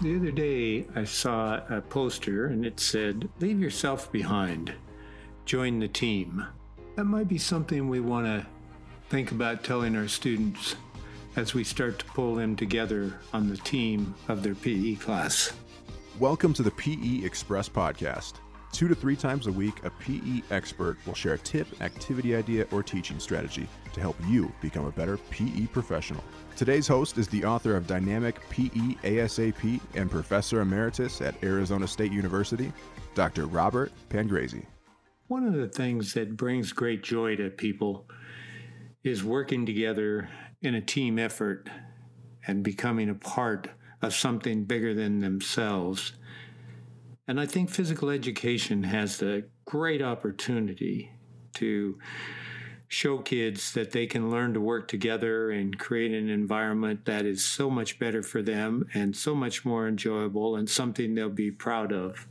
The other day, I saw a poster and it said, Leave yourself behind, join the team. That might be something we want to think about telling our students as we start to pull them together on the team of their PE class. Welcome to the PE Express podcast. Two to three times a week, a PE expert will share a tip, activity idea, or teaching strategy to help you become a better PE professional. Today's host is the author of Dynamic PE ASAP and Professor Emeritus at Arizona State University, Dr. Robert Pangrazi. One of the things that brings great joy to people is working together in a team effort and becoming a part of something bigger than themselves. And I think physical education has the great opportunity to show kids that they can learn to work together and create an environment that is so much better for them and so much more enjoyable and something they'll be proud of.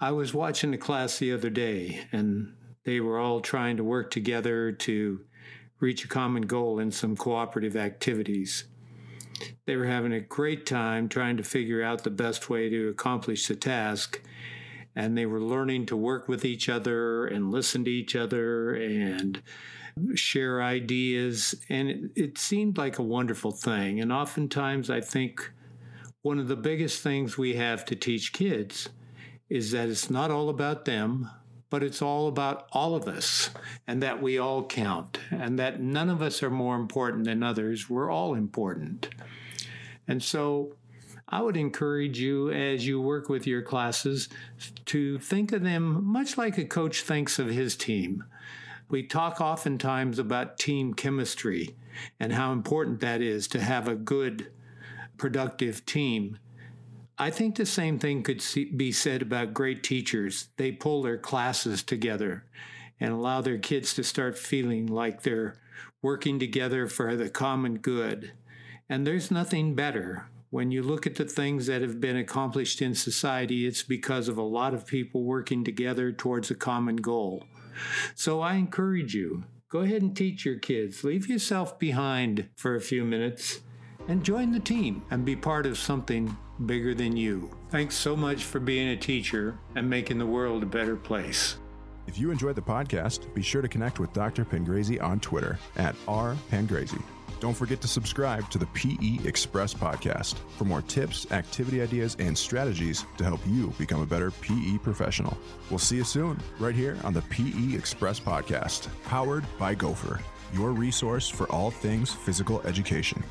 I was watching a class the other day and they were all trying to work together to reach a common goal in some cooperative activities. They were having a great time trying to figure out the best way to accomplish the task and they were learning to work with each other and listen to each other and share ideas. And it, it, seemed like a wonderful thing. And oftentimes, I think one of the biggest things we have to teach kids is that it's not all about them, but it's all about all of us and that we all count and that none of us are more important than others. We're all important. And so I would encourage you as you work with your classes to think of them much like a coach thinks of his team. We talk oftentimes about team chemistry and how important that is to have a good, productive team. I think the same thing could be said about great teachers. They pull their classes together and allow their kids to start feeling like they're working together for the common good. And there's nothing better when you look at the things that have been accomplished in society, it's because of a lot of people working together towards a common goal. So I encourage you go ahead and teach your kids. Leave yourself behind for a few minutes and join the team and be part of something bigger than you. Thanks so much for being a teacher and making the world a better place. If you enjoyed the podcast, be sure to connect with Dr. Pangrazi on Twitter at rpangrazi. Don't forget to subscribe to the PE Express podcast for more tips, activity ideas, and strategies to help you become a better PE professional. We'll see you soon, right here on the PE Express podcast, powered by Gopher, your resource for all things physical education.